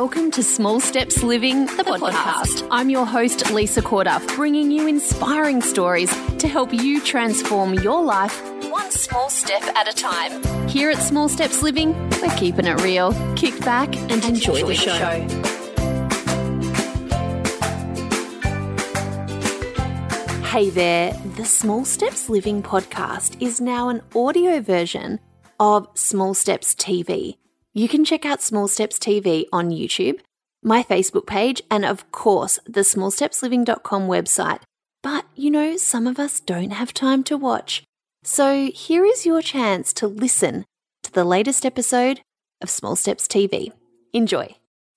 Welcome to Small Steps Living, the, podcast. I'm your host, Lisa Corduff, bringing you inspiring stories to help you transform your life one small step at a time. Here at Small Steps Living, we're keeping it real. Kick back and, enjoy, enjoy, the show. Hey there, the Small Steps Living podcast is now an audio version of Small Steps TV. You can check out Small Steps TV on YouTube, my Facebook page, and of course, the smallstepsliving.com website. But you know, some of us don't have time to watch. So here is your chance to listen to the latest episode of Small Steps TV. Enjoy.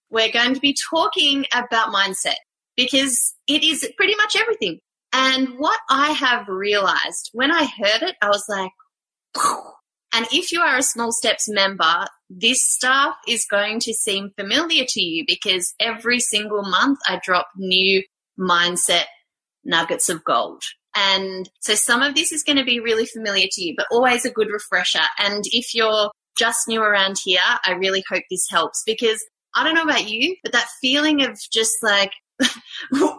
We're going to be talking about mindset because it is pretty much everything. And what I have realized when I heard it, I was like, and if you are a Small Steps member, this stuff is going to seem familiar to you because every single month I drop new mindset nuggets of gold. And so some of this is going to be really familiar to you, but always a good refresher. And if you're just new around here, I really hope this helps because I don't know about you, but that feeling of just like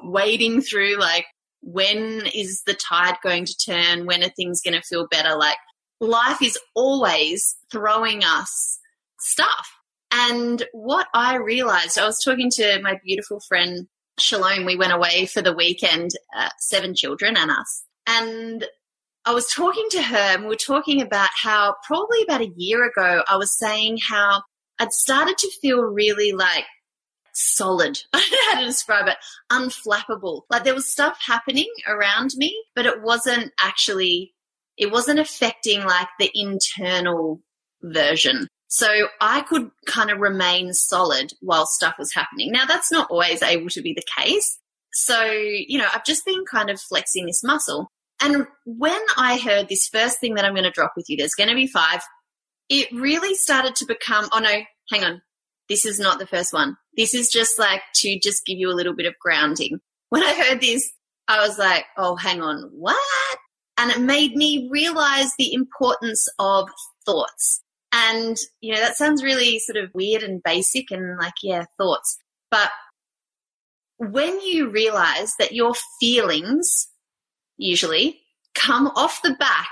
wading through like, when is the tide going to turn? When are things going to feel better? Like life is always throwing us stuff. And what I realized, I was talking to my beautiful friend Shalom. We went away for the weekend, uh, seven children and us. And I was talking to her and we were talking about how probably about a year ago, I was saying how I'd started to feel really like solid. I don't know how to describe it. Unflappable. Like there was stuff happening around me, but it wasn't actually it wasn't affecting like the internal version. So I could kind of remain solid while stuff was happening. Now that's not always able to be the case. So, you know, I've just been kind of flexing this muscle. And when I heard this first thing that I'm going to drop with you, there's going to be five, it really started to become, oh no, hang on. This is not the first one. This is just like to just give you a little bit of grounding. When I heard this, I was like, oh, hang on, what? And it made me realize the importance of thoughts. And, you know, that sounds really sort of weird and basic and like, yeah, thoughts. But when you realize that your feelings usually come off the back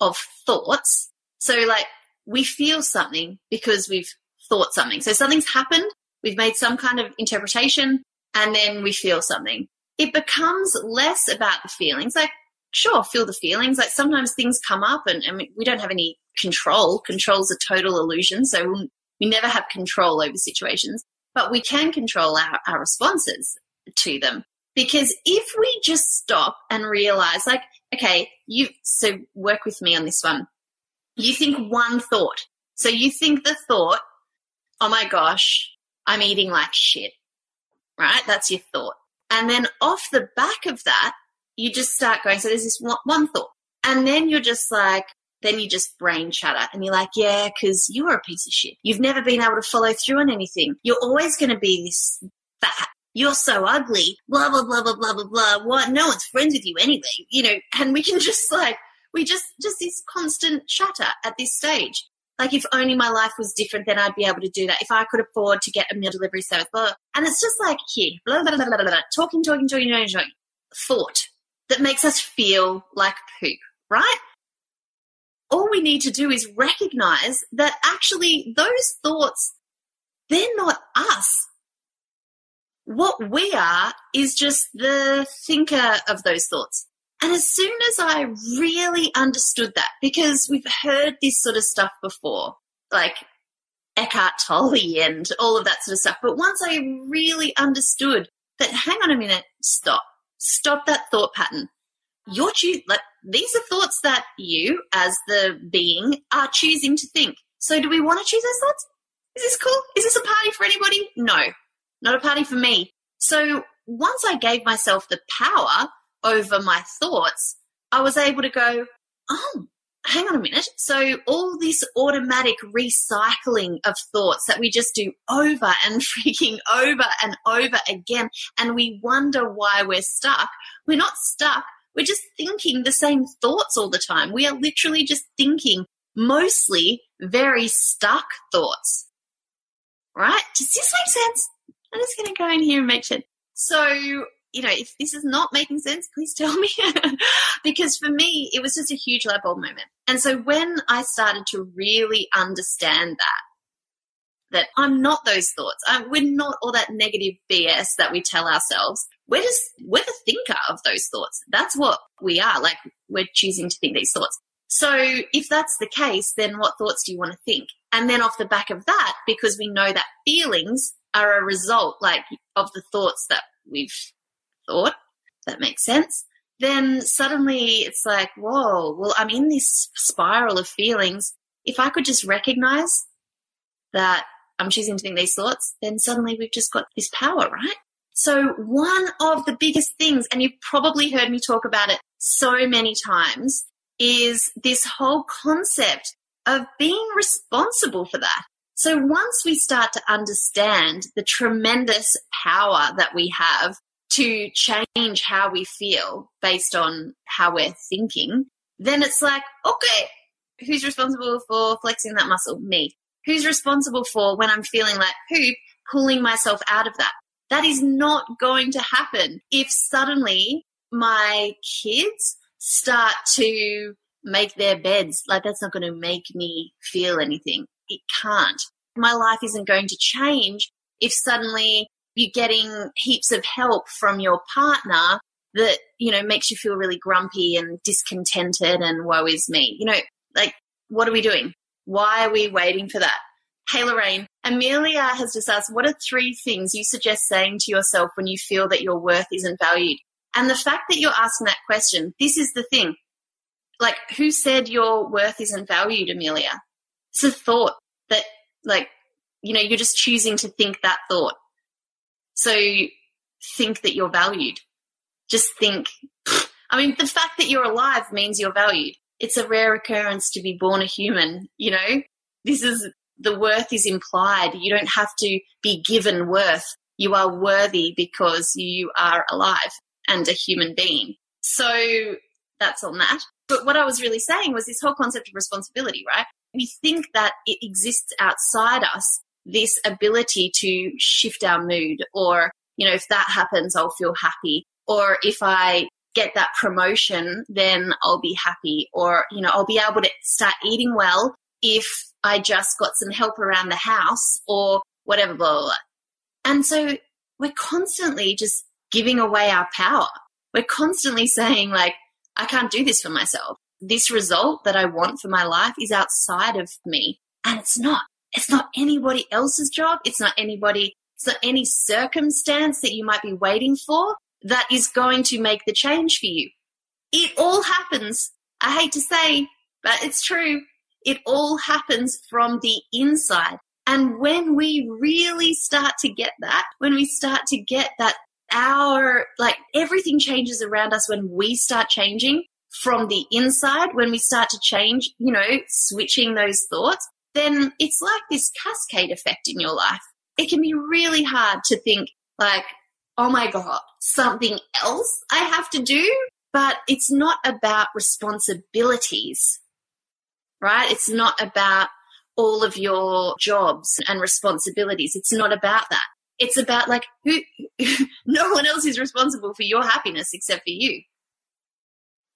of thoughts, so like we feel something because we've thought something. So something's happened, we've made some kind of interpretation, and then we feel something. It becomes less about the feelings. Like, sure, feel the feelings. Like sometimes things come up and, and we don't have any control. Control's a total illusion. So we we never have control over situations, but we can control our, our responses to them. Because if we just stop and realize, like, okay, you, so work with me on this one. You think one thought. So you think the thought, oh my gosh, I'm eating like shit, right? That's your thought. And then off the back of that, you just start going, so there's this one, one thought. And then you're just like, then you just brain chatter and you're like, yeah, because you're a piece of shit. You've never been able to follow through on anything. You're always going to be this fat. You're so ugly. Blah, blah, blah, blah, blah, blah, blah. What? No one's friends with you anyway. You know, and we can just like, we just, just this constant chatter at this stage. Like if only my life was different, then I'd be able to do that. If I could afford to get a meal delivery service, blah, and it's just like here, blah, blah, blah, blah, blah, blah, talking, talking, talking, talking, talking, thought that makes us feel like poop, right? All we need to do is recognize that actually those thoughts, they're not us. What we are is just the thinker of those thoughts. And as soon as I really understood that, because we've heard this sort of stuff before, like Eckhart Tolle and all of that sort of stuff. But once I really understood that, hang on a minute, stop stop that thought pattern. You're choosing, like, these are thoughts that you, as the being, are choosing to think. So do we want to choose those thoughts? Is this cool? Is this a party for anybody? No, not a party for me. So once I gave myself the power over my thoughts, I was able to go, oh, hang on a minute. So all this automatic recycling of thoughts that we just do over and freaking over and over again, and we wonder why we're stuck. We're not stuck. We're just thinking the same thoughts all the time. We are literally just thinking mostly very stuck thoughts. right? Does this make sense? I'm just going to go in here and make sense. So, you know, if this is not making sense, please tell me. because for me, it was just a huge light bulb moment. And so when I started to really understand that, that I'm not those thoughts. I'm, we're not all that negative BS that we tell ourselves. We're just, we're the thinker of those thoughts. That's what we are. Like we're choosing to think these thoughts. So if that's the case, then what thoughts do you want to think? And then off the back of that, because we know that feelings are a result like of the thoughts that we've thought, that makes sense. Then suddenly it's like, whoa, well, I'm in this spiral of feelings. If I could just recognize that um, I'm choosing to think these thoughts, then suddenly we've just got this power, right? So one of the biggest things, and you've probably heard me talk about it so many times, is this whole concept of being responsible for that. So once we start to understand the tremendous power that we have to change how we feel based on how we're thinking, then it's like, okay, who's responsible for flexing that muscle? Me. Who's responsible for when I'm feeling like poop, pulling myself out of that? That is not going to happen if suddenly my kids start to make their beds. Like that's not going to make me feel anything. It can't. My life isn't going to change if suddenly you're getting heaps of help from your partner that, you know, makes you feel really grumpy and discontented and woe is me. You know, like, what are we doing? Why are we waiting for that? Hey, Lorraine, Amelia has just asked, what are three things you suggest saying to yourself when you feel that your worth isn't valued? And the fact that you're asking that question, this is the thing. Like, who said your worth isn't valued, Amelia? It's a thought that, like, you know, you're just choosing to think that thought. So think that you're valued. Just think. I mean, the fact that you're alive means you're valued. It's a rare occurrence to be born a human, you know? This is the worth is implied. You don't have to be given worth. You are worthy because you are alive and a human being. So that's on that. But what I was really saying was this whole concept of responsibility, right? We think that it exists outside us, this ability to shift our mood, or, you know, if that happens, I'll feel happy. Or if I get that promotion, then I'll be happy. Or, you know, I'll be able to start eating well if I just got some help around the house or whatever, blah, blah, blah. And so we're constantly just giving away our power. We're constantly saying, like, I can't do this for myself. This result that I want for my life is outside of me. And it's not. It's not anybody else's job. It's not anybody, it's not any circumstance that you might be waiting for that is going to make the change for you. It all happens. I hate to say, but it's true. It all happens from the inside. And when we really start to get that, when we start to get that our, like everything changes around us when we start changing from the inside, when we start to change, you know, switching those thoughts, then it's like this cascade effect in your life. It can be really hard to think like, oh my God, something else I have to do. But it's not about responsibilities right? It's not about all of your jobs and responsibilities. It's not about that. It's about like who, no one else is responsible for your happiness except for you.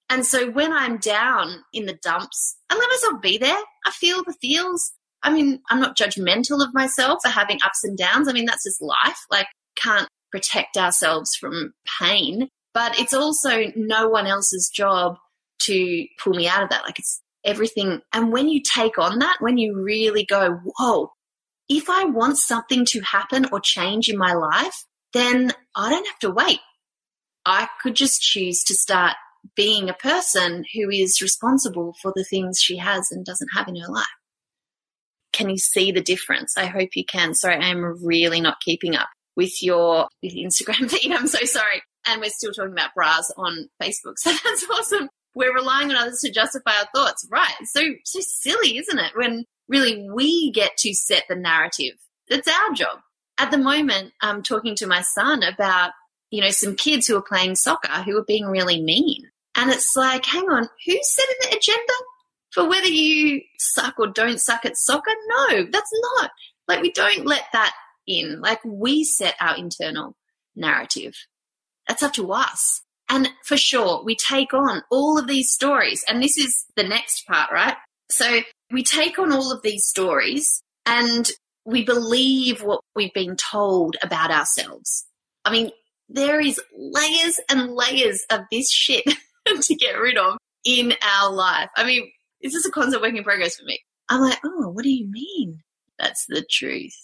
And so when I'm down in the dumps, I let myself be there. I feel the feels. I mean, I'm not judgmental of myself for having ups and downs. I mean, that's just life. Like, can't protect ourselves from pain, but it's also no one else's job to pull me out of that. Like, it's everything. And when you take on that, when you really go, whoa, if I want something to happen or change in my life, then I don't have to wait. I could just choose to start being a person who is responsible for the things she has and doesn't have in her life. Can you see the difference? I hope you can. Sorry, I am really not keeping up with your Instagram feed. I'm so sorry. And we're still talking about bras on Facebook. So that's awesome we're relying on others to justify our thoughts. Right. So, so silly, isn't it? When really we get to set the narrative. It's our job. At the moment, I'm talking to my son about, you know, some kids who are playing soccer who are being really mean. And it's like, hang on, who's setting the agenda for whether you suck or don't suck at soccer? No, that's not. Like we don't let that in. Like we set our internal narrative. That's up to us. And for sure, we take on all of these stories. And this is the next part, right? So we take on all of these stories and we believe what we've been told about ourselves. I mean, there is layers and layers of this shit to get rid of in our life. I mean, this is a constant work in progress for me. I'm like, oh, what do you mean? That's the truth.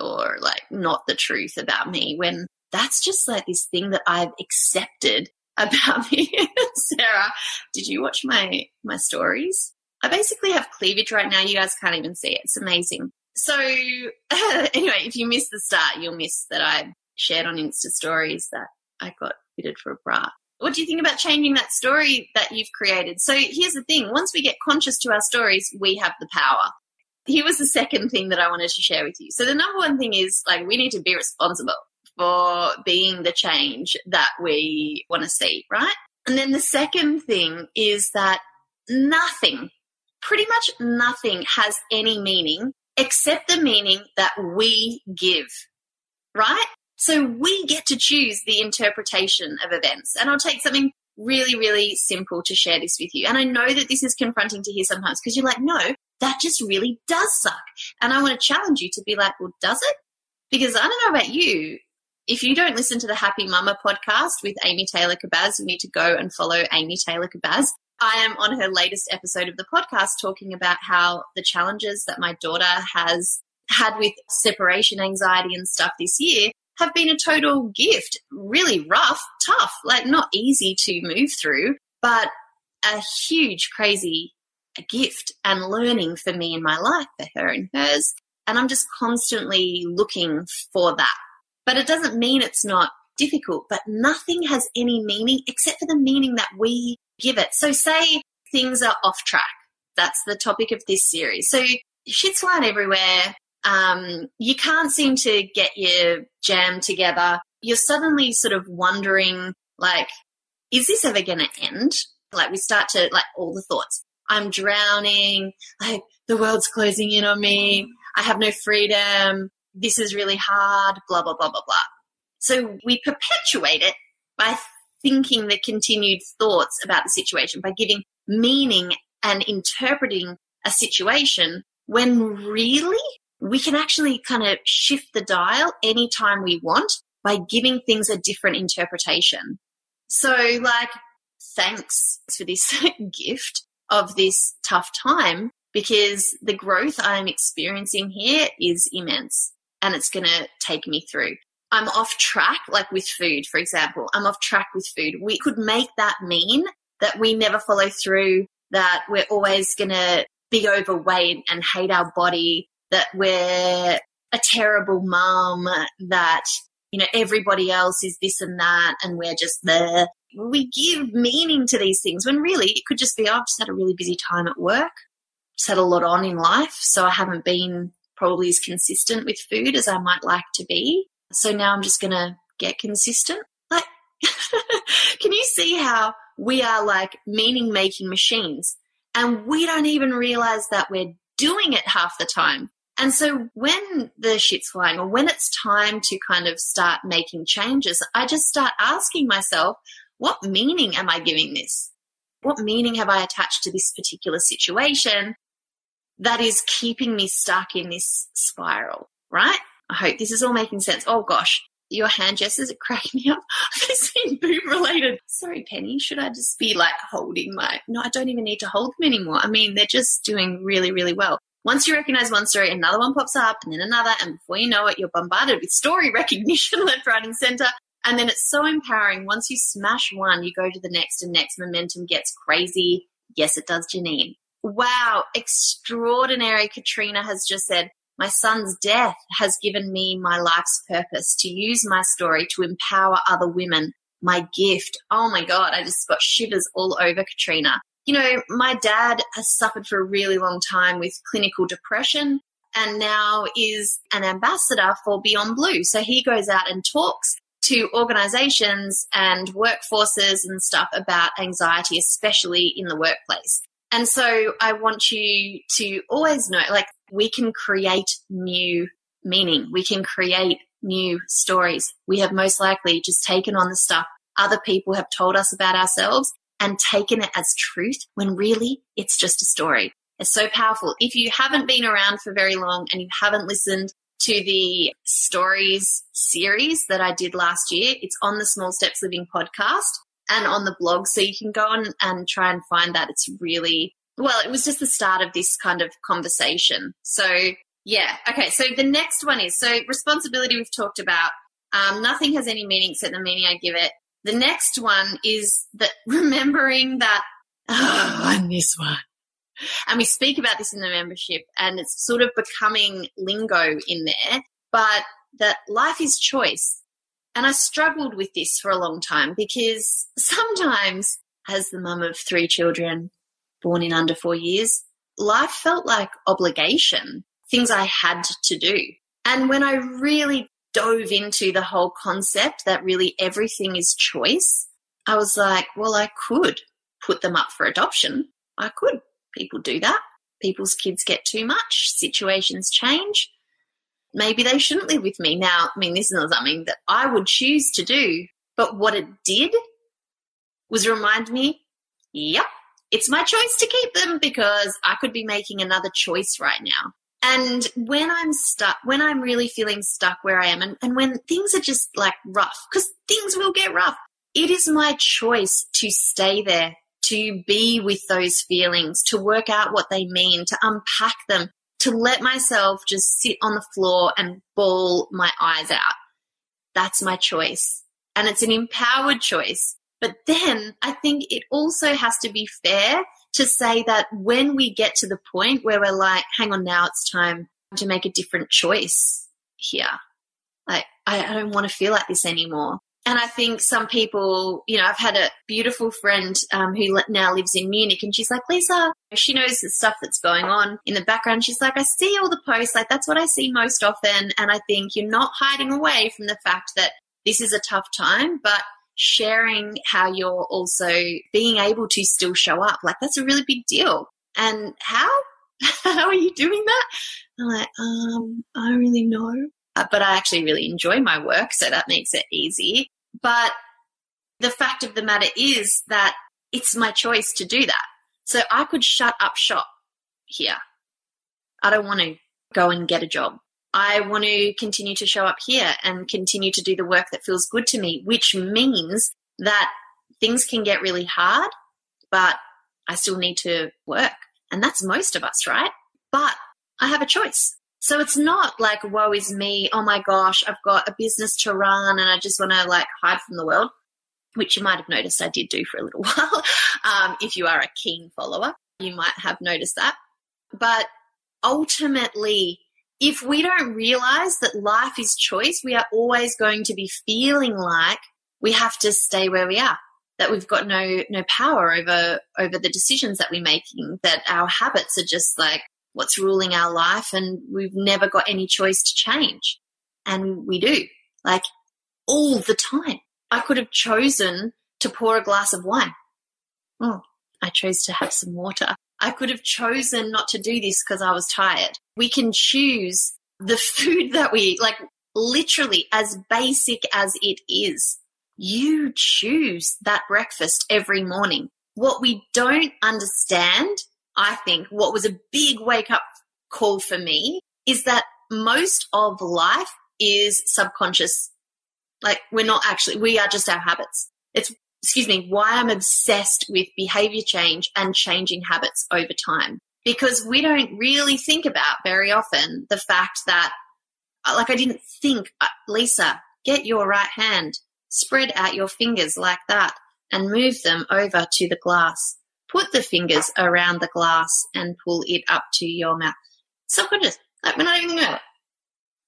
Or like not the truth about me when that's just like this thing that I've accepted about me. Sarah, did you watch my my stories? I basically have cleavage right now. You guys can't even see it. It's amazing. So anyway, if you miss the start, you'll miss that I shared on Insta stories that I got fitted for a bra. What do you think about changing that story that you've created? So here's the thing. Once we get conscious to our stories, we have the power. Here was the second thing that I wanted to share with you. So the number one thing is like we need to be responsible for being the change that we want to see, right? And then the second thing is that nothing, pretty much nothing has any meaning except the meaning that we give, right? So we get to choose the interpretation of events. And I'll take something really, really simple to share this with you. And I know that this is confronting to hear sometimes because you're like, no, that just really does suck. And I want to challenge you to be like, well, does it? Because I don't know about you. If you don't listen to the Happy Mama podcast with Amy Taylor Kabbaz, you need to go and follow Amy Taylor Kabbaz. I am on her latest episode of the podcast talking about how the challenges that my daughter has had with separation anxiety and stuff this year have been a total gift. Really rough, tough, like not easy to move through, but a huge, crazy gift and learning for me in my life, for her and hers. And I'm just constantly looking for that. But it doesn't mean it's not difficult, but nothing has any meaning except for the meaning that we give it. So say things are off track. That's the topic of this series. So shit's flying everywhere. Um, you can't seem to get your jam together. You're suddenly sort of wondering, like, is this ever going to end? Like, we start to, like, all the thoughts. I'm drowning. Like, the world's closing in on me. I have no freedom. This is really hard. Blah, blah, blah, blah, blah. So we perpetuate it by thinking the continued thoughts about the situation, by giving meaning and interpreting a situation when really we can actually kind of shift the dial anytime we want by giving things a different interpretation. So, like, thanks for this gift of this tough time because the growth I'm experiencing here is immense and it's going to take me through. I'm off track, like with food, for example. I'm off track with food. We could make that mean that we never follow through, that we're always going to be overweight and hate our body, that we're a terrible mum, that, you know, everybody else is this and that, and we're just there. We give meaning to these things when really it could just be, oh, I've just had a really busy time at work, just had a lot on in life, so I haven't been probably as consistent with food as I might like to be. So now I'm just going to get consistent. Like, can you see how we are like meaning making machines and we don't even realize that we're doing it half the time? And so when the shit's flying or when it's time to kind of start making changes, I just start asking myself, what meaning am I giving this? What meaning have I attached to this particular situation that is keeping me stuck in this spiral, right? I hope this is all making sense. Oh gosh, your hand gestures are cracking me up. They seem boob related. Sorry, Penny. Should I just be like holding my? No, I don't even need to hold them anymore. I mean, they're just doing really, really well. Once you recognize one story, another one pops up, and then another, and before you know it, you're bombarded with story recognition left, right, and center. And then it's so empowering. Once you smash one, you go to the next, and next momentum gets crazy. Yes, it does, Janine. Wow, extraordinary. Katrina has just said, my son's death has given me my life's purpose to use my story to empower other women. My gift. Oh my God, I just got shivers all over Katrina. You know, my dad has suffered for a really long time with clinical depression and now is an ambassador for Beyond Blue. So he goes out and talks to organizations and workforces and stuff about anxiety, especially in the workplace. And so I want you to always know, like, we can create new meaning. We can create new stories. We have most likely just taken on the stuff other people have told us about ourselves and taken it as truth when really it's just a story. It's so powerful. If you haven't been around for very long and you haven't listened to the stories series that I did last year, it's on the Small Steps Living podcast and on the blog. So you can go on and try and find that. It's really, well, it was just the start of this kind of conversation. So yeah. Okay. So the next one is so responsibility we've talked about. Um, nothing has any meaning except the meaning I give it. The next one is that remembering that, oh, this one. And we speak about this in the membership, and it's sort of becoming lingo in there, but that life is choice. And I struggled with this for a long time because sometimes, as the mum of three children born in under four years, life felt like obligation things I had to do. And when I really dove into the whole concept that really everything is choice, I was like, well, I could put them up for adoption. I could. People do that. People's kids get too much. Situations change. Maybe they shouldn't live with me. Now, I mean, this is not something that I would choose to do, but what it did was remind me, yep, it's my choice to keep them because I could be making another choice right now. And when I'm stuck, when I'm really feeling stuck where I am, and, and when things are just like rough, because things will get rough, it is my choice to stay there, to be with those feelings, to work out what they mean, to unpack them, to let myself just sit on the floor and bawl my eyes out. That's my choice. And it's an empowered choice. But then I think it also has to be fair to say that when we get to the point where we're like, hang on, now it's time to make a different choice here. Like, I, I don't want to feel like this anymore. And I think some people, you know, I've had a beautiful friend um, who now lives in Munich, and she's like, Lisa, she knows the stuff that's going on in the background. She's like, I see all the posts, like, that's what I see most often. And I think you're not hiding away from the fact that this is a tough time, but sharing how you're also being able to still show up. Like that's a really big deal. And how? how are you doing that? I'm like, um, I don't really know. Uh, but I actually really enjoy my work, so that makes it easy. But the fact of the matter is that it's my choice to do that. So I could shut up shop here. I don't want to go and get a job. I want to continue to show up here and continue to do the work that feels good to me, which means that things can get really hard, but I still need to work. And that's most of us, right? But I have a choice. So it's not like, woe is me. Oh my gosh, I've got a business to run and I just want to like hide from the world, which you might have noticed I did do for a little while. Um, if you are a keen follower, you might have noticed that. But ultimately, if we don't realize that life is choice, we are always going to be feeling like we have to stay where we are, that we've got no no power over over the decisions that we're making, that our habits are just like what's ruling our life and we've never got any choice to change. And we do. Like all the time. I could have chosen to pour a glass of wine. Oh, I chose to have some water. I could have chosen not to do this because I was tired. We can choose the food that we eat, like literally as basic as it is. You choose that breakfast every morning. What we don't understand, I think, what was a big wake up call for me is that most of life is subconscious. Like we're not actually, we are just our habits. It's excuse me, why I'm obsessed with behavior change and changing habits over time. Because we don't really think about very often the fact that, uh, like, I didn't think, uh, Lisa, get your right hand, spread out your fingers like that, and move them over to the glass. Put the fingers around the glass and pull it up to your mouth. Subconscious. Like, we're not even know it.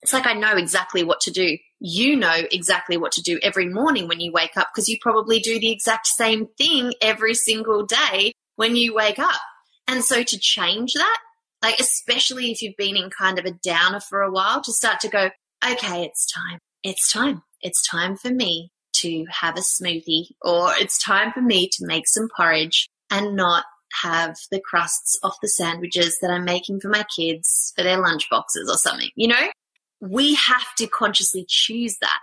It's like I know exactly what to do you know exactly what to do every morning when you wake up because you probably do the exact same thing every single day when you wake up. And so to change that, like especially if you've been in kind of a downer for a while, to start to go, okay, it's time. It's time. It's time for me to have a smoothie or it's time for me to make some porridge and not have the crusts off the sandwiches that I'm making for my kids for their lunch boxes or something, you know? We have to consciously choose that.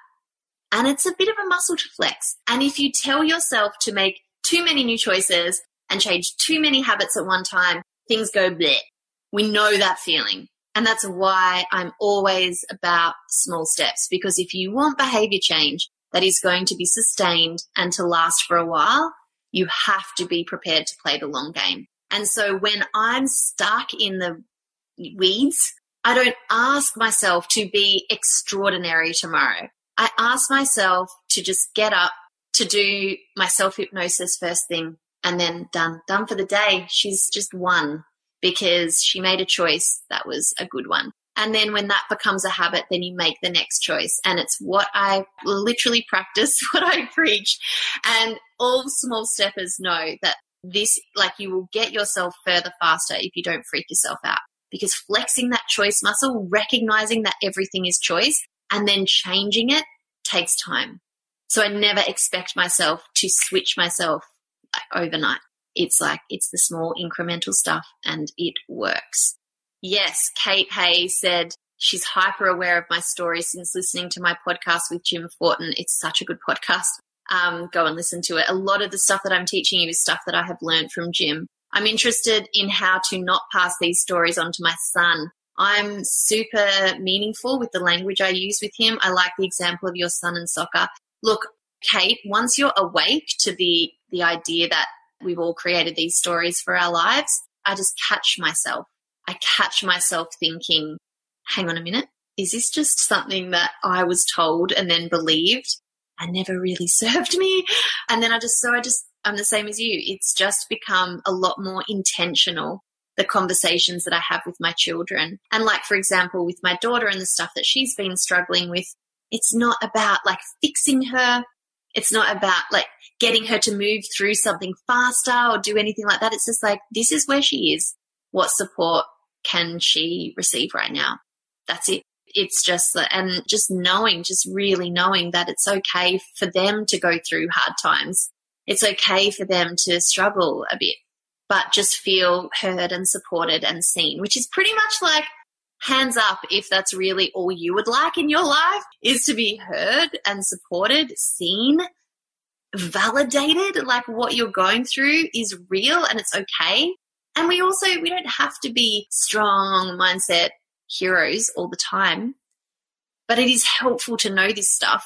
And it's a bit of a muscle to flex. And if you tell yourself to make too many new choices and change too many habits at one time, things go bleh. We know that feeling. And that's why I'm always about small steps because if you want behavior change that is going to be sustained and to last for a while, you have to be prepared to play the long game. And so when I'm stuck in the weeds, I don't ask myself to be extraordinary tomorrow. I ask myself to just get up to do my self hypnosis first thing and then done, done for the day. She's just won because she made a choice that was a good one. And then when that becomes a habit, then you make the next choice. And it's what I literally practice, what I preach. And all small steppers know that this, like you will get yourself further faster if you don't freak yourself out. Because flexing that choice muscle, recognizing that everything is choice and then changing it takes time. So I never expect myself to switch myself overnight. It's like, it's the small incremental stuff and it works. Yes, Kate Hay said she's hyper aware of my story since listening to my podcast with Jim Fortin. It's such a good podcast. Um, go and listen to it. A lot of the stuff that I'm teaching you is stuff that I have learned from Jim. I'm interested in how to not pass these stories on to my son. I'm super meaningful with the language I use with him. I like the example of your son and soccer. Look, Kate, once you're awake to the the idea that we've all created these stories for our lives, I just catch myself. I catch myself thinking, hang on a minute, is this just something that I was told and then believed and never really served me? And then I just, so I just, I'm the same as you. It's just become a lot more intentional, the conversations that I have with my children. And like, for example, with my daughter and the stuff that she's been struggling with, it's not about like fixing her. It's not about like getting her to move through something faster or do anything like that. It's just like, this is where she is. What support can she receive right now? That's it. It's just, that, and just knowing, just really knowing that it's okay for them to go through hard times. It's okay for them to struggle a bit, but just feel heard and supported and seen, which is pretty much like hands up if that's really all you would like in your life is to be heard and supported, seen, validated, like what you're going through is real and it's okay. And we also, we don't have to be strong mindset heroes all the time, but it is helpful to know this stuff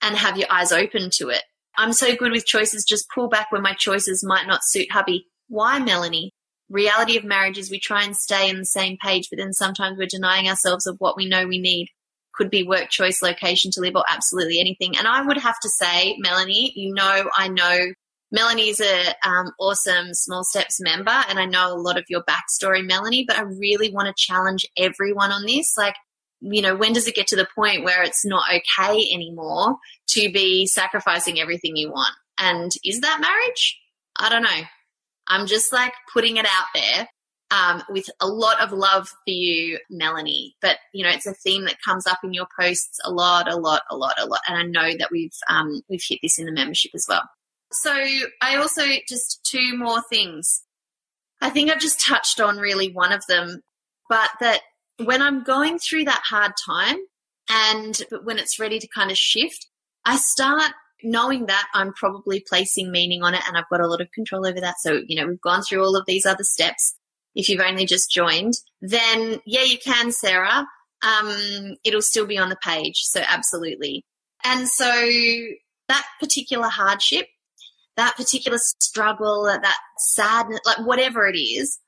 and have your eyes open to it. I'm so good with choices, just pull back when my choices might not suit hubby. Why, Melanie? Reality of marriage is we try and stay on the same page, but then sometimes we're denying ourselves of what we know we need. Could be work choice, location to live, or absolutely anything. And I would have to say, Melanie, you know, I know Melanie's a um, awesome Small Steps member, and I know a lot of your backstory, Melanie. But I really want to challenge everyone on this. Like, you know, when does it get to the point where it's not okay anymore to be sacrificing everything you want? And is that marriage? I don't know. I'm just like putting it out there um, with a lot of love for you, Melanie. But you know, it's a theme that comes up in your posts a lot, a lot, a lot, a lot. And I know that we've um, we've hit this in the membership as well. So I also just two more things. I think I've just touched on really one of them, but that when I'm going through that hard time and but when it's ready to kind of shift, I start knowing that I'm probably placing meaning on it and I've got a lot of control over that. So, you know, we've gone through all of these other steps. If you've only just joined, then yeah, you can, Sarah. Um, it'll still be on the page. So absolutely. And so that particular hardship that particular struggle, that sadness, like whatever it is,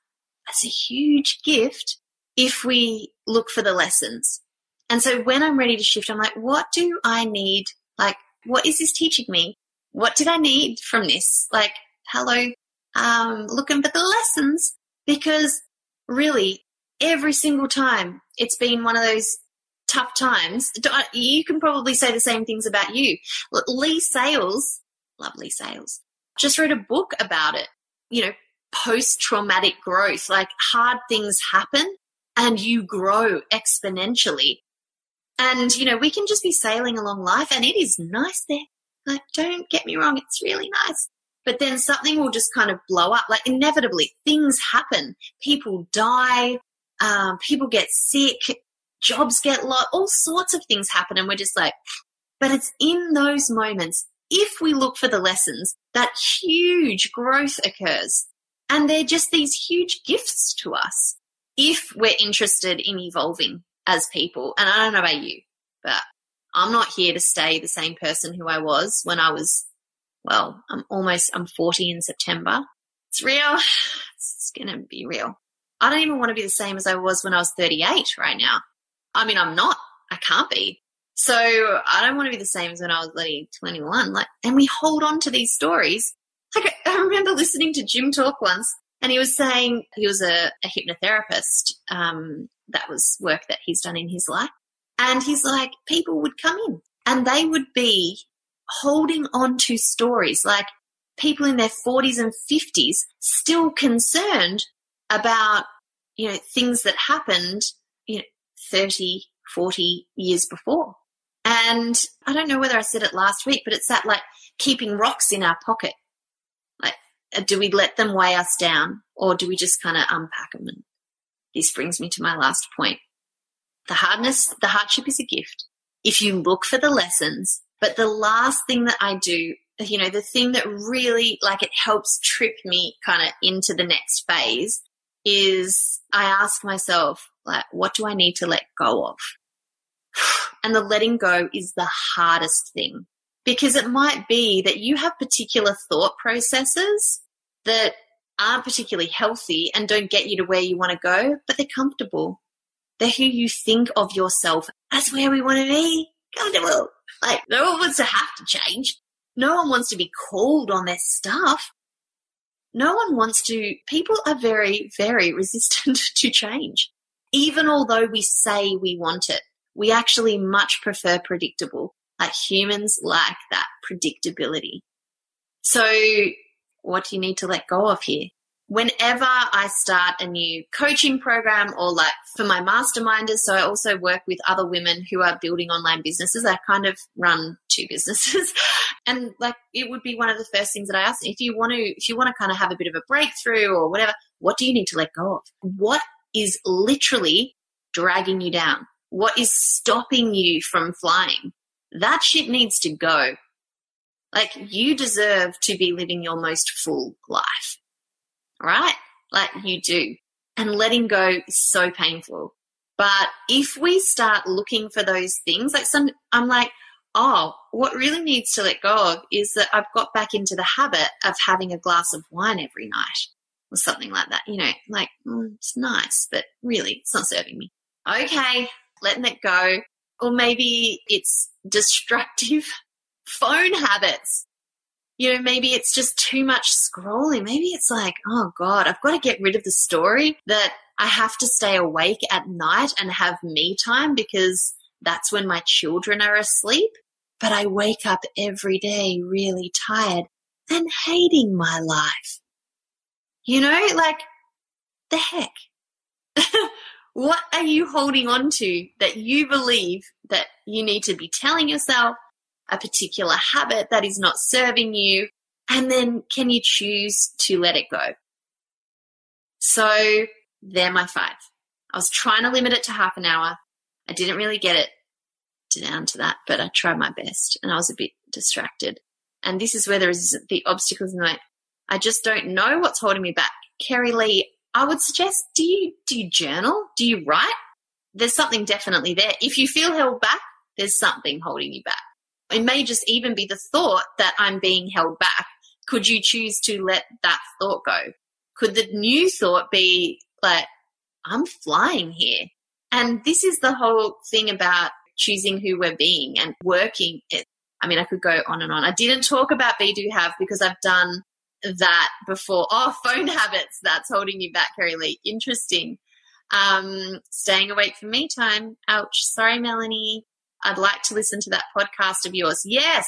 that's a huge gift if we look for the lessons. And so when I'm ready to shift, I'm like, what do I need? Like, what is this teaching me? What did I need from this? Like, hello, um, looking for the lessons because really every single time it's been one of those tough times. You can probably say the same things about you. Leigh Sales lovely sales. Just wrote a book about it, you know, post traumatic growth. Like hard things happen and you grow exponentially. And, you know, we can just be sailing along life and it is nice there. Like, don't get me wrong, it's really nice. But then something will just kind of blow up. Like, inevitably, things happen. People die, um, people get sick, jobs get lost, all sorts of things happen. And we're just like, but it's in those moments, if we look for the lessons, that huge growth occurs. And they're just these huge gifts to us if we're interested in evolving as people. And I don't know about you, but I'm not here to stay the same person who I was when I was, well, I'm almost, I'm 40 in September. It's real. It's going to be real. I don't even want to be the same as I was when I was 38 right now. I mean, I'm not. I can't be. So I don't want to be the same as when I was bloody 21. Like, and we hold on to these stories. Like, I remember listening to Jim talk once, and he was saying he was a, a hypnotherapist. Um, that was work that he's done in his life. And he's like, people would come in and they would be holding on to stories like people in their 40s and 50s still concerned about, you know, things that happened, you know, 30, 40 years before. And I don't know whether I said it last week, but it's that like keeping rocks in our pocket. Do we let them weigh us down or do we just kind of unpack them? And this brings me to my last point. The hardness, the hardship is a gift. If you look for the lessons, but the last thing that I do, you know, the thing that really like it helps trip me kind of into the next phase is I ask myself, like, what do I need to let go of? And the letting go is the hardest thing because it might be that you have particular thought processes that aren't particularly healthy and don't get you to where you want to go, but they're comfortable. They're who you think of yourself as where we want to be. Comfortable. Like, no one wants to have to change. No one wants to be called on their stuff. No one wants to, people are very, very resistant to change. Even although we say we want it, we actually much prefer predictable. Like humans like that predictability. So what do you need to let go of here? Whenever I start a new coaching program or like for my masterminders, so I also work with other women who are building online businesses. I kind of run two businesses. and like it would be one of the first things that I ask if you want to if you want to kind of have a bit of a breakthrough or whatever, what do you need to let go of? What is literally dragging you down? What is stopping you from flying? That shit needs to go. Like you deserve to be living your most full life, right? Like you do. And letting go is so painful. But if we start looking for those things, like some, I'm like, oh, what really needs to let go of is that I've got back into the habit of having a glass of wine every night or something like that. You know, like, mm, it's nice, but really, it's not serving me. Okay, letting it go. Or maybe it's destructive phone habits. You know, maybe it's just too much scrolling. Maybe it's like, oh God, I've got to get rid of the story that I have to stay awake at night and have me time because that's when my children are asleep. But I wake up every day really tired and hating my life. You know, like the heck. what are you holding on to that you believe that you need to be telling yourself a particular habit that is not serving you? And then can you choose to let it go? So they're my five. I was trying to limit it to half an hour. I didn't really get it down to that, but I tried my best and I was a bit distracted. And this is where there is the obstacles in the way. I just don't know what's holding me back. Kerry Lee, I would suggest do you do you journal? Do you write? There's something definitely there. If you feel held back, there's something holding you back. It may just even be the thought that I'm being held back. Could you choose to let that thought go? Could the new thought be like, I'm flying here? And this is the whole thing about choosing who we're being and working it. I mean, I could go on and on. I didn't talk about be do have because I've done that before. Oh, phone habits. That's holding you back, Kerry Lee. Interesting. Um, staying awake for me time. Ouch. Sorry, Melanie. I'd like to listen to that podcast of yours. Yes.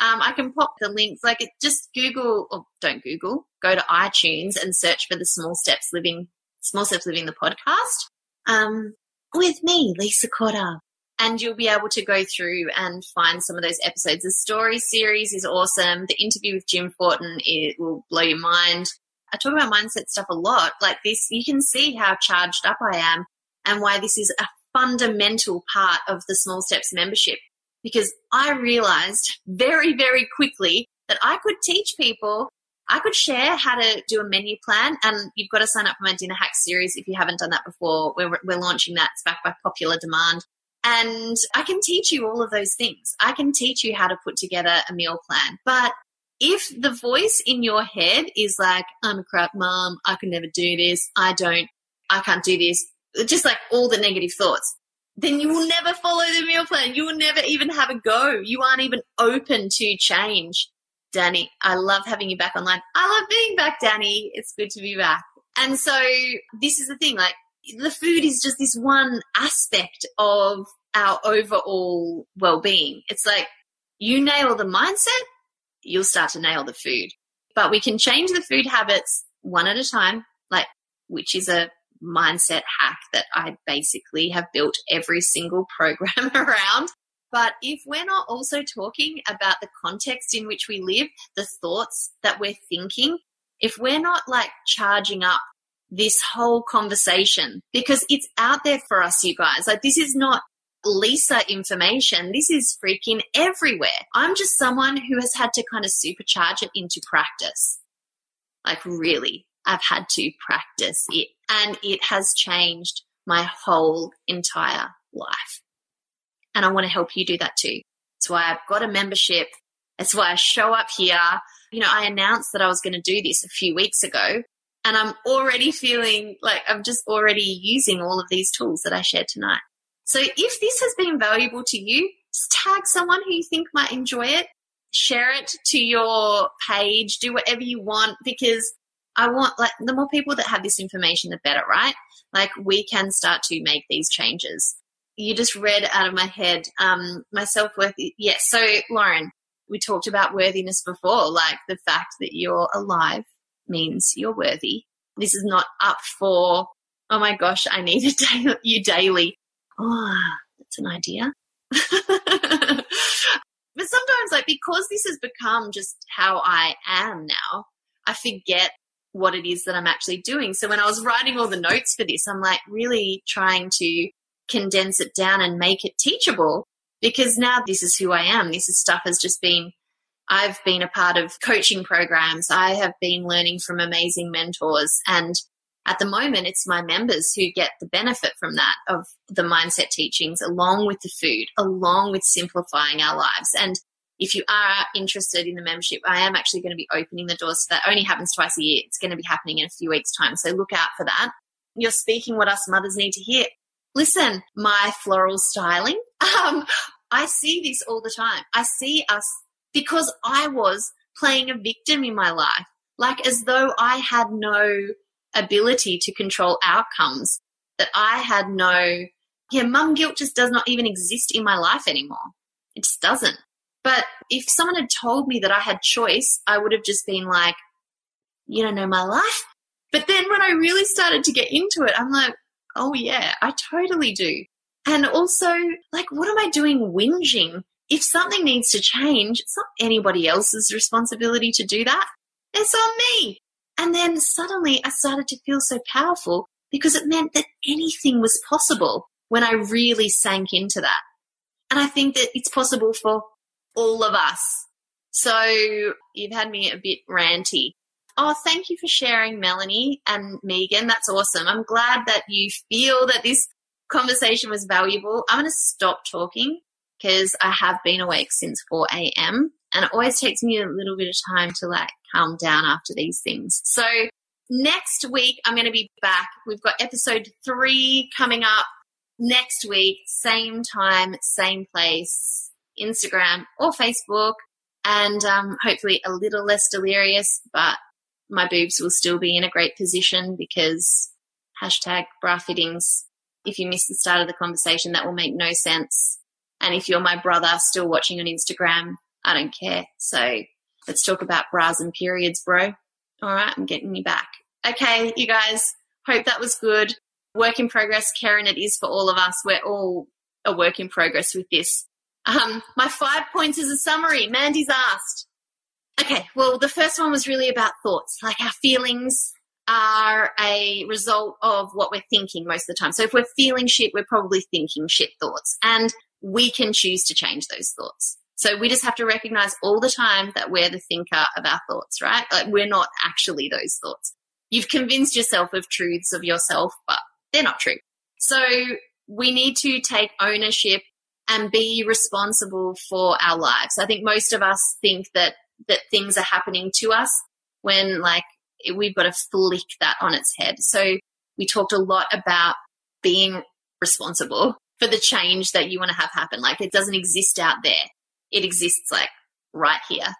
Um, I can pop the links. Like, it, just Google, or don't Google, go to iTunes and search for the Small Steps Living, Small Steps Living the podcast. Um, with me, Lisa Corduff and you'll be able to go through and find some of those episodes. The story series is awesome. The interview with Jim Fortin it will blow your mind. I talk about mindset stuff a lot. Like this, you can see how charged up I am and why this is a fundamental part of the Small Steps membership because I realized very, very quickly that I could teach people I could share how to do a menu plan, and you've got to sign up for my dinner hack series if you haven't done that before. We're, we're launching that. It's backed by popular demand. And I can teach you all of those things. I can teach you how to put together a meal plan. But if the voice in your head is like, I'm a crap mom, I can never do this, I don't, I can't do this, just like all the negative thoughts, then you will never follow the meal plan. You will never even have a go. You aren't even open to change. Danny, I love having you back online. I love being back, Danny. It's good to be back. And so this is the thing, like the food is just this one aspect of our overall well-being. It's like you nail the mindset, you'll start to nail the food. But we can change the food habits one at a time, like which is a mindset hack that I basically have built every single program around. But if we're not also talking about the context in which we live, the thoughts that we're thinking, if we're not like charging up this whole conversation, because it's out there for us, you guys, like this is not Lisa information. This is freaking everywhere. I'm just someone who has had to kind of supercharge it into practice. Like, really, I've had to practice it. And it has changed my whole entire life. And I want to help you do that too. That's why I've got a membership. That's why I show up here. You know, I announced that I was going to do this a few weeks ago and I'm already feeling like I'm just already using all of these tools that I shared tonight. So if this has been valuable to you, just tag someone who you think might enjoy it, share it to your page, do whatever you want because I want like the more people that have this information, the better, right? Like we can start to make these changes you just read out of my head um, my self worth. Yes. So, Lauren, we talked about worthiness before, like the fact that you're alive means you're worthy. This is not up for, oh my gosh, I need you daily. Oh, that's an idea. but sometimes, like, because this has become just how I am now, I forget what it is that I'm actually doing. So when I was writing all the notes for this, I'm like really trying to condense it down and make it teachable because now this is who I am. This is stuff has just been, I've been a part of coaching programs. I have been learning from amazing mentors. And at the moment, it's my members who get the benefit from that of the mindset teachings along with the food, along with simplifying our lives. And if you are interested in the membership, I am actually going to be opening the doors that. Only happens twice a year. It's going to be happening in a few weeks' time. So look out for that. You're speaking what us mothers need to hear listen, my floral styling. Um, I see this all the time. I see us because I was playing a victim in my life, like as though I had no ability to control outcomes, that I had no, yeah, mum guilt just does not even exist in my life anymore. It just doesn't. But if someone had told me that I had choice, I would have just been like, you don't know my life. But then when I really started to get into it, I'm like, Oh, yeah, I totally do. And also, like, what am I doing whinging? If something needs to change, it's not anybody else's responsibility to do that. It's on me. And then suddenly I started to feel so powerful because it meant that anything was possible when I really sank into that. And I think that it's possible for all of us. So you've had me a bit ranty, Oh, thank you for sharing, Melanie and Megan. That's awesome. I'm glad that you feel that this conversation was valuable. I'm going to stop talking because I have been awake since 4 a.m. and it always takes me a little bit of time to like calm down after these things. So next week, I'm going to be back. We've got episode three coming up next week, same time, same place, Instagram or Facebook, and um, hopefully a little less delirious, but my boobs will still be in a great position because hashtag bra fittings. If you miss the start of the conversation, that will make no sense. And if you're my brother still watching on Instagram, I don't care. So let's talk about bras and periods, bro. All right, I'm getting you back. Okay, you guys, hope that was good. Work in progress, Karen, it is for all of us. We're all a work in progress with this. Um, my five points is a summary. Mandy's asked, Okay, well, the first one was really about thoughts, like our feelings, are a result of what we're thinking most of the time. So if we're feeling shit, we're probably thinking shit thoughts. And we can choose to change those thoughts. So we just have to recognize all the time that we're the thinker of our thoughts, right? Like we're not actually those thoughts. You've convinced yourself of truths of yourself, but they're not true. So we need to take ownership and be responsible for our lives. I think most of us think that that things are happening to us when like we've got to flick that on its head. So we talked a lot about being responsible for the change that you want to have happen. Like it doesn't exist out there. It exists like right here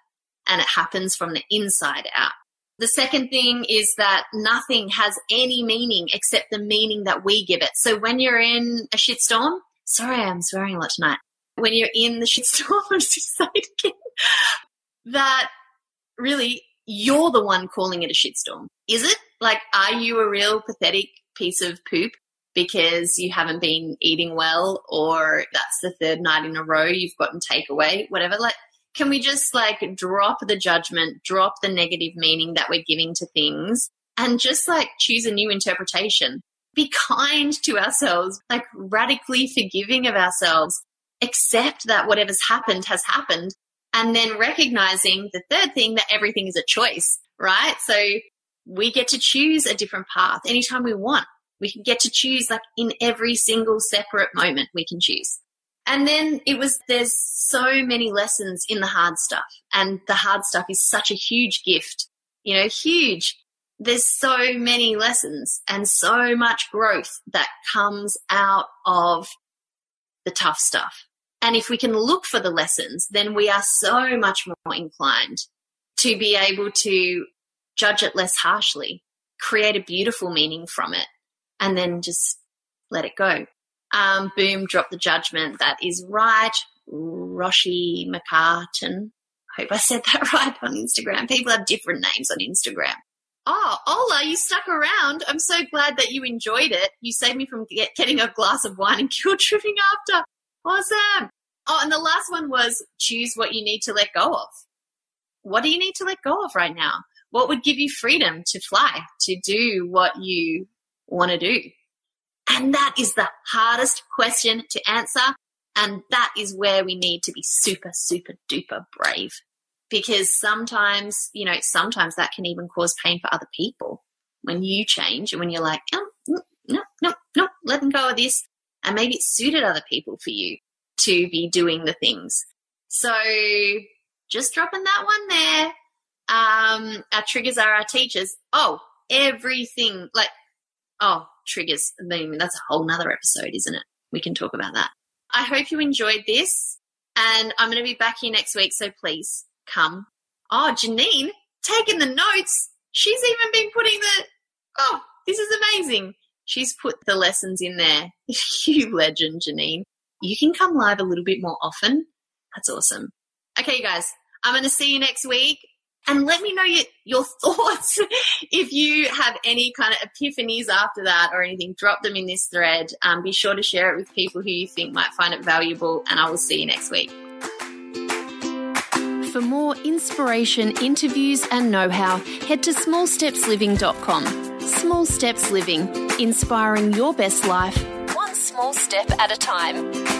and it happens from the inside out. The second thing is that nothing has any meaning except the meaning that we give it. So when you're in a shitstorm, sorry, I'm swearing a lot tonight. When you're in the shitstorm, I'm just saying that really you're the one calling it a shitstorm. Is it? Like, are you a real pathetic piece of poop because you haven't been eating well or that's the third night in a row you've gotten takeaway, whatever? Like, can we just like drop the judgment, drop the negative meaning that we're giving to things and just like choose a new interpretation? Be kind to ourselves, like radically forgiving of ourselves. Accept that whatever's happened has happened and then recognizing the third thing that everything is a choice, right? So we get to choose a different path anytime we want. We can get to choose like in every single separate moment we can choose. And then it was, there's so many lessons in the hard stuff. And the hard stuff is such a huge gift, you know, huge. There's so many lessons and so much growth that comes out of the tough stuff. And if we can look for the lessons, then we are so much more inclined to be able to judge it less harshly, create a beautiful meaning from it, and then just let it go. Um, boom, drop the judgment. That is right. Roshi McCartan. Hope I said that right on Instagram. People have different names on Instagram. Oh, Ola, you stuck around. I'm so glad that you enjoyed it. You saved me from get, getting a glass of wine and guilt tripping after. Awesome. Oh, and the last one was choose what you need to let go of. What do you need to let go of right now? What would give you freedom to fly, to do what you want to do? And that is the hardest question to answer. And that is where we need to be super, super duper brave. Because sometimes, you know, sometimes that can even cause pain for other people. When you change and when you're like, oh, no, no, no, let them go of this. And maybe it suited other people for you to be doing the things. So just dropping that one there. Um, our triggers are our teachers. Oh, everything like, oh, triggers. I mean, that's a whole nother episode, isn't it? We can talk about that. I hope you enjoyed this and I'm going to be back here next week. So please come. Oh, Janine taking the notes. She's even been putting the, oh, this is amazing. She's put the lessons in there. you legend, Janine you can come live a little bit more often. That's awesome. Okay, you guys, I'm going to see you next week. And let me know your, your thoughts. if you have any kind of epiphanies after that or anything, drop them in this thread. Um, be sure to share it with people who you think might find it valuable. And I will see you next week. For more inspiration, interviews, and know how, head to smallstepsliving.com. Small Steps Living, inspiring your best life, one small step at a time.